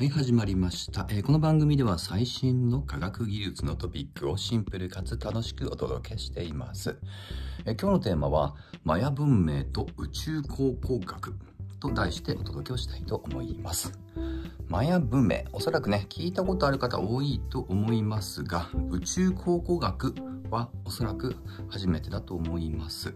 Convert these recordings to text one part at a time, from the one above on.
はい、始まりました、えーこの番組では最新の科学技術のトピックをシンプルかつ楽しくお届けしています。えー今日のテーマは、マヤ文明と宇宙考古学と題してお届けをしたいと思います。マヤ文明、おそらくね、聞いたことある方多いと思いますが、宇宙考古学はおそらく初めてだと思います。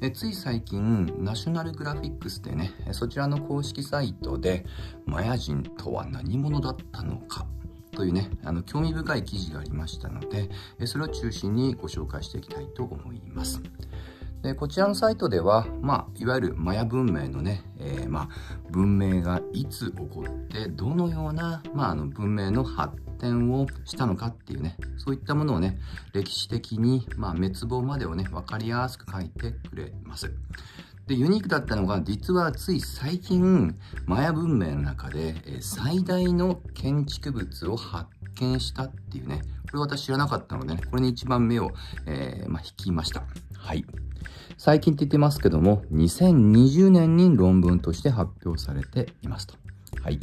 えつい最近、ナショナルグラフィックスでね、そちらの公式サイトで、マヤ人とは何者だったのかというね、あの、興味深い記事がありましたので、それを中心にご紹介していきたいと思います。でこちらのサイトでは、まあ、いわゆるマヤ文明のね、えーまあ、文明がいつ起こって、どのような、まあ、あの文明の発展をしたのかっていうね、そういったものをね、歴史的に、まあ、滅亡までをね、わかりやすく書いてくれます。で、ユニークだったのが、実はつい最近、マヤ文明の中で、え最大の建築物を発見したっていうね、これ私知らなかったのでね、これに一番目を、えーまあ、引きました。はい。最近って言ってますけども、2020年に論文として発表されていますと。はい。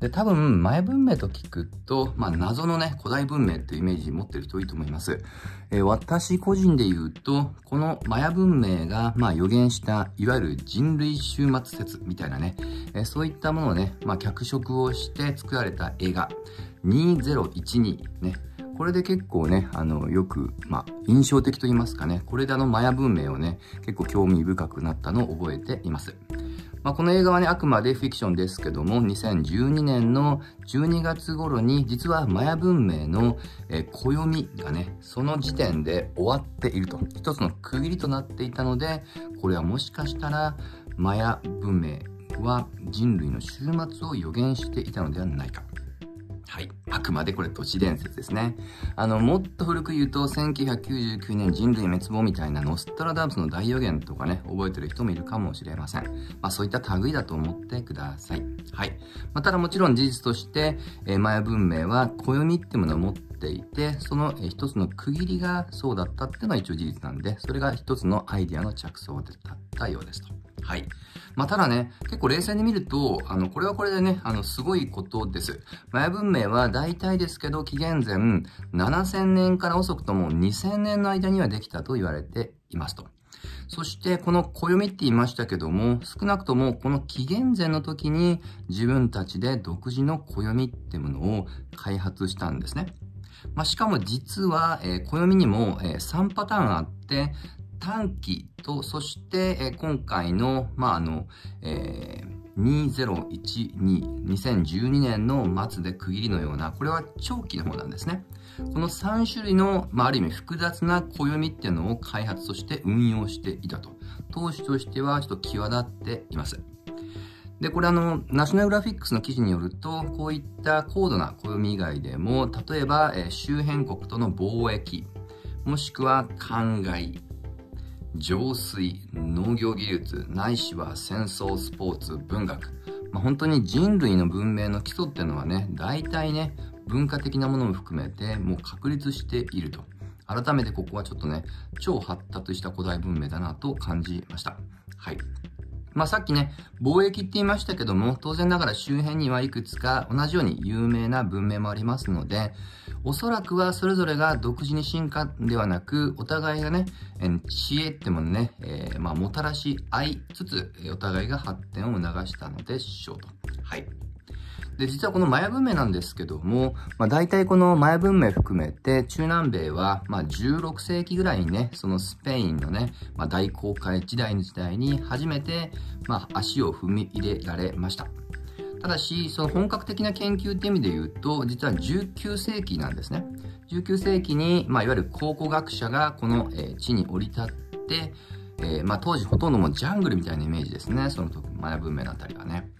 で、多分、マヤ文明と聞くと、まあ、謎のね、古代文明っていうイメージ持ってる人多いと思います。えー私個人で言うと、このマヤ文明が、まあ、予言した、いわゆる人類終末説みたいなね、えーそういったものをね、まあ、脚色をして作られた映画、2012ね、これで結構ね、あの、よく、まあ、印象的と言いますかね、これであの、マヤ文明をね、結構興味深くなったのを覚えています。まあ、この映画はね、あくまでフィクションですけども、2012年の12月頃に、実はマヤ文明の、えー暦がね、その時点で終わっていると。一つの区切りとなっていたので、これはもしかしたら、マヤ文明は人類の終末を予言していたのではないか。はい。あくまでこれ都市伝説ですね。あの、もっと古く言うと、1999年人類滅亡みたいなノストラダムスの大予言とかね、覚えてる人もいるかもしれません。まあそういった類だと思ってください。はい。まあ、ただもちろん事実として、えーマヤ文明は暦ってものを持っていて、その、えー一つの区切りがそうだったっていうのは一応事実なんで、それが一つのアイデアの着想だったようですと。はい。まあ、ただね、結構冷静に見ると、あの、これはこれでね、あの、すごいことです。マヤ文明は大体ですけど、紀元前7000年から遅くとも2000年の間にはできたと言われていますと。そして、この暦って言いましたけども、少なくともこの紀元前の時に自分たちで独自の暦ってものを開発したんですね。まあ、しかも実は、えー暦にも、えー3パターンあって、短期と、そして、え今回の、まあ、あの、えー2012、2012年の末で区切りのような、これは長期の方なんですね。この3種類の、まあ、ある意味複雑な暦っていうのを開発として運用していたと。当時としてはちょっと際立っています。で、これあの、ナショナルグラフィックスの記事によると、こういった高度な暦以外でも、例えば、えー周辺国との貿易、もしくは灌漑、浄水、農業技術、ないしは戦争、スポーツ、文学。まあ、本当に人類の文明の基礎っていうのはね、大体ね、文化的なものも含めて、もう確立していると。改めてここはちょっとね、超発達した古代文明だなと感じました。はい。まあさっきね、貿易って言いましたけども、当然ながら周辺にはいくつか同じように有名な文明もありますので、おそらくはそれぞれが独自に進化ではなく、お互いがね、知恵ってもね、えーまあもたらし合いつつ、お互いが発展を促したのでしょうと。はい。で、実はこのマヤ文明なんですけども、まあ大体このマヤ文明含めて中南米は、まあ16世紀ぐらいにね、そのスペインのね、まあ大航海時代の時代に初めて、まあ足を踏み入れられました。ただし、その本格的な研究って意味で言うと、実は19世紀なんですね。19世紀に、まあいわゆる考古学者がこの、えー地に降り立って、えーまあ当時ほとんどもジャングルみたいなイメージですね。その時、マヤ文明のあたりはね。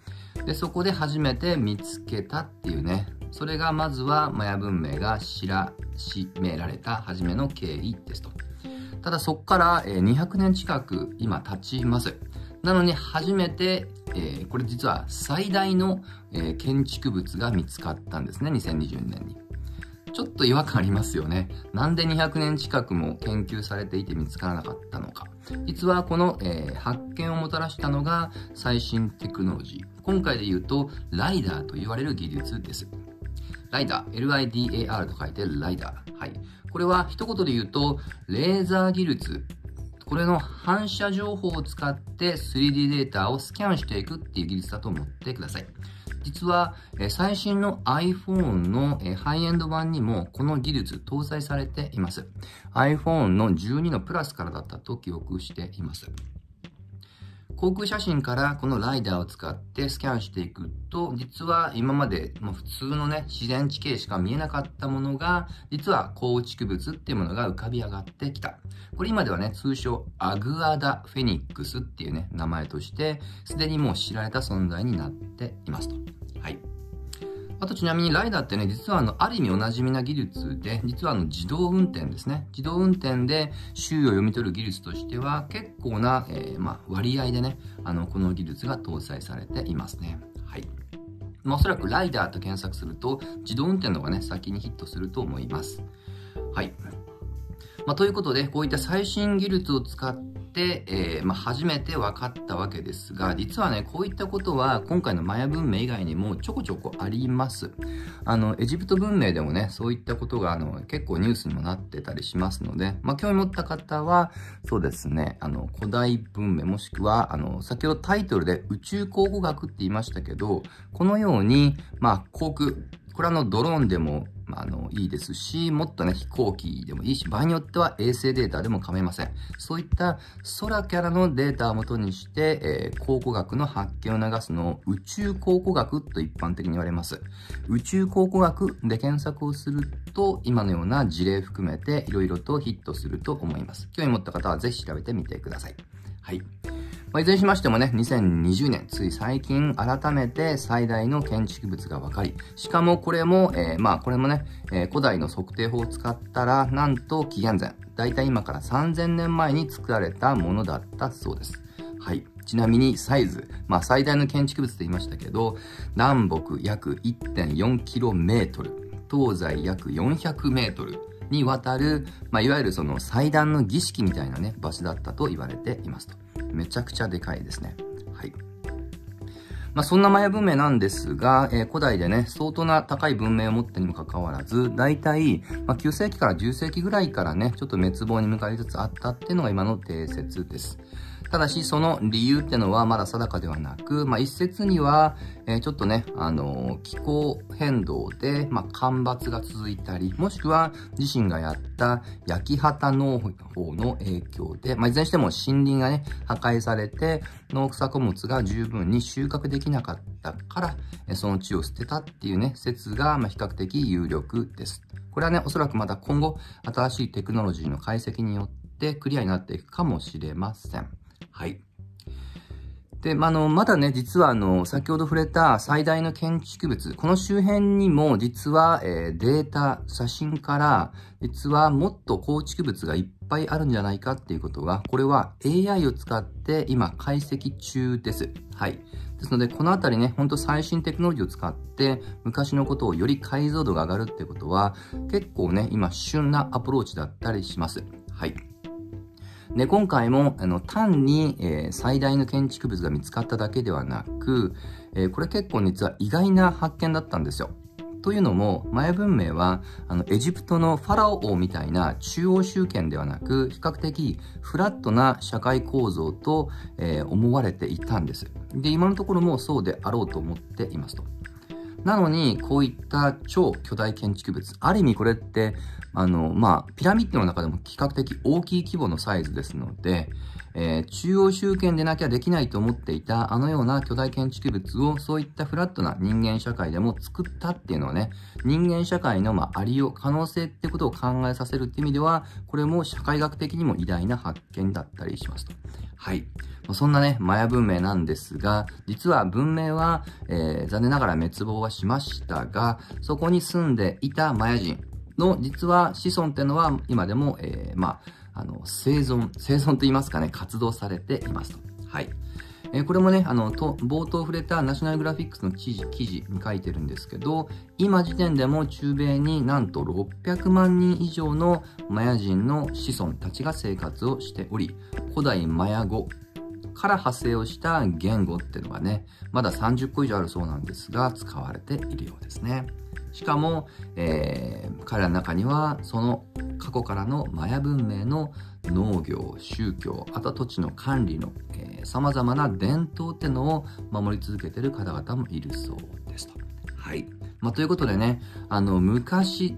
で、そこで初めて見つけたっていうね。それがまずはマヤ文明が知らしめられた初めの経緯ですと。ただそこから200年近く今経ちます。なのに初めて、えーこれ実は最大の、え建築物が見つかったんですね、2020年に。ちょっと違和感ありますよね。なんで200年近くも研究されていて見つからなかったのか。実はこの、えー、発見をもたらしたのが最新テクノロジー。今回で言うと、ライダーと言われる技術です。ライダー、LIDAR と書いてライダー。はい。これは一言で言うと、レーザー技術。これの反射情報を使って 3D データをスキャンしていくっていう技術だと思ってください。実は、最新の iPhone の、ハイエンド版にもこの技術搭載されています。iPhone の12のプラスからだったと記憶しています。航空写真からこのライダーを使ってスキャンしていくと、実は今までも普通のね、自然地形しか見えなかったものが、実は構築物っていうものが浮かび上がってきた。これ今ではね、通称アグアダ・フェニックスっていうね、名前として、すでにもう知られた存在になっていますと。はい。あとちなみにライダーってね、実はあの、ある意味おなじみな技術で、実はあの、自動運転ですね。自動運転で周囲を読み取る技術としては、結構な、えー、まあ、割合でね、あの、この技術が搭載されていますね。はい。まあ、おそらくライダーと検索すると、自動運転の方がね、先にヒットすると思います。はい。まあ、ということで、こういった最新技術を使って、えー、まあ、初めて分かったわけですが、実はね、こういったことは今回のマヤ文明以外にもちょこちょこあります。あの、エジプト文明でもね、そういったことがあの結構ニュースにもなってたりしますので、まあ、興味持った方は、そうですね、あの、古代文明もしくは、あの、先ほどタイトルで宇宙考古学って言いましたけど、このように、まあ、航空、これはのドローンでもあの、いいですし、もっとね、飛行機でもいいし、場合によっては衛星データでも構いません。そういった空からのデータをもとにして、えー、考古学の発見を流すのを宇宙考古学と一般的に言われます。宇宙考古学で検索をすると、今のような事例含めて色々とヒットすると思います。興味持った方はぜひ調べてみてください。はい。まあ、いずれにしましてもね、2020年、つい最近改めて最大の建築物が分かり、しかもこれも、えー、まあこれもね、えー、古代の測定法を使ったら、なんと紀元前、だいたい今から3000年前に作られたものだったそうです。はい。ちなみにサイズ、まあ最大の建築物と言いましたけど、南北約 1.4km、東西約 400m、にわたる、まあ、いわゆるその祭壇の儀式みたいなね、場所だったと言われていますと。めちゃくちゃでかいですね。はい。まあ、そんなマヤ文明なんですが、えー、古代でね、相当な高い文明を持ってにもかかわらず、大体、まあ、9世紀から10世紀ぐらいからね、ちょっと滅亡に向かいつつあったっていうのが今の定説です。ただし、その理由ってのはまだ定かではなく、まあ、一説には、えー、ちょっとね、あのー、気候変動で、まあ、干ばつが続いたり、もしくは自身がやった焼き畑農法の影響で、まあ、いずれにしても森林がね、破壊されて、農作物が十分に収穫できなかったから、その地を捨てたっていうね、説が、まあ、比較的有力です。これはね、おそらくまた今後、新しいテクノロジーの解析によってクリアになっていくかもしれません。はい。で、まあの、まだね、実はあの、先ほど触れた最大の建築物、この周辺にも実は、えー、データ、写真から、実はもっと構築物がいっぱいあるんじゃないかっていうことは、これは AI を使って今解析中です。はい。ですので、このあたりね、ほんと最新テクノロジーを使って、昔のことをより解像度が上がるってことは、結構ね、今旬なアプローチだったりします。はい。で、今回も、あの、単に、えー、最大の建築物が見つかっただけではなく、えー、これ結構実は意外な発見だったんですよ。というのも、マヤ文明は、あの、エジプトのファラオ王みたいな中央集権ではなく、比較的フラットな社会構造と、えー、思われていたんです。で、今のところもそうであろうと思っていますと。なのに、こういった超巨大建築物、ある意味これって、あの、まあ、ピラミッドの中でも比較的大きい規模のサイズですので、えー、中央集権でなきゃできないと思っていたあのような巨大建築物をそういったフラットな人間社会でも作ったっていうのはね、人間社会のまあ、ありよう、可能性ってことを考えさせるって意味では、これも社会学的にも偉大な発見だったりしますと。はい。そんなね、マヤ文明なんですが、実は文明は、えー、残念ながら滅亡はしましたが、そこに住んでいたマヤ人の実は子孫っていうのは今でも、えー、まあ、あの、生存、生存と言いますかね、活動されていますと。はい。えー、これもね、あの、と、冒頭触れたナショナルグラフィックスの記事、記事に書いてるんですけど、今時点でも中米になんと600万人以上のマヤ人の子孫たちが生活をしており、古代マヤ語から派生をした言語っていうのがね、まだ30個以上あるそうなんですが、使われているようですね。しかも、えー、彼らの中には、その過去からのマヤ文明の農業、宗教、あと土地の管理の、さまざまな伝統っていうのを守り続けてる方々もいるそうですと。はい。まあ、ということでね、あの、昔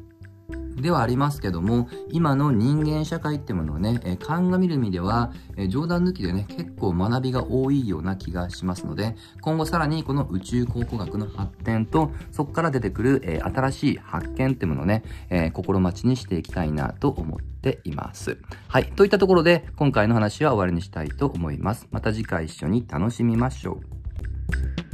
ではありますけども、今の人間社会ってものをね、え鑑みる意味では、え冗談抜きでね、結構学びが多いような気がしますので、今後さらにこの宇宙考古学の発展と、そこから出てくる、え新しい発見ってものをね、え心待ちにしていきたいなと思っています。はい。といったところで、今回の話は終わりにしたいと思います。また次回一緒に楽しみましょう。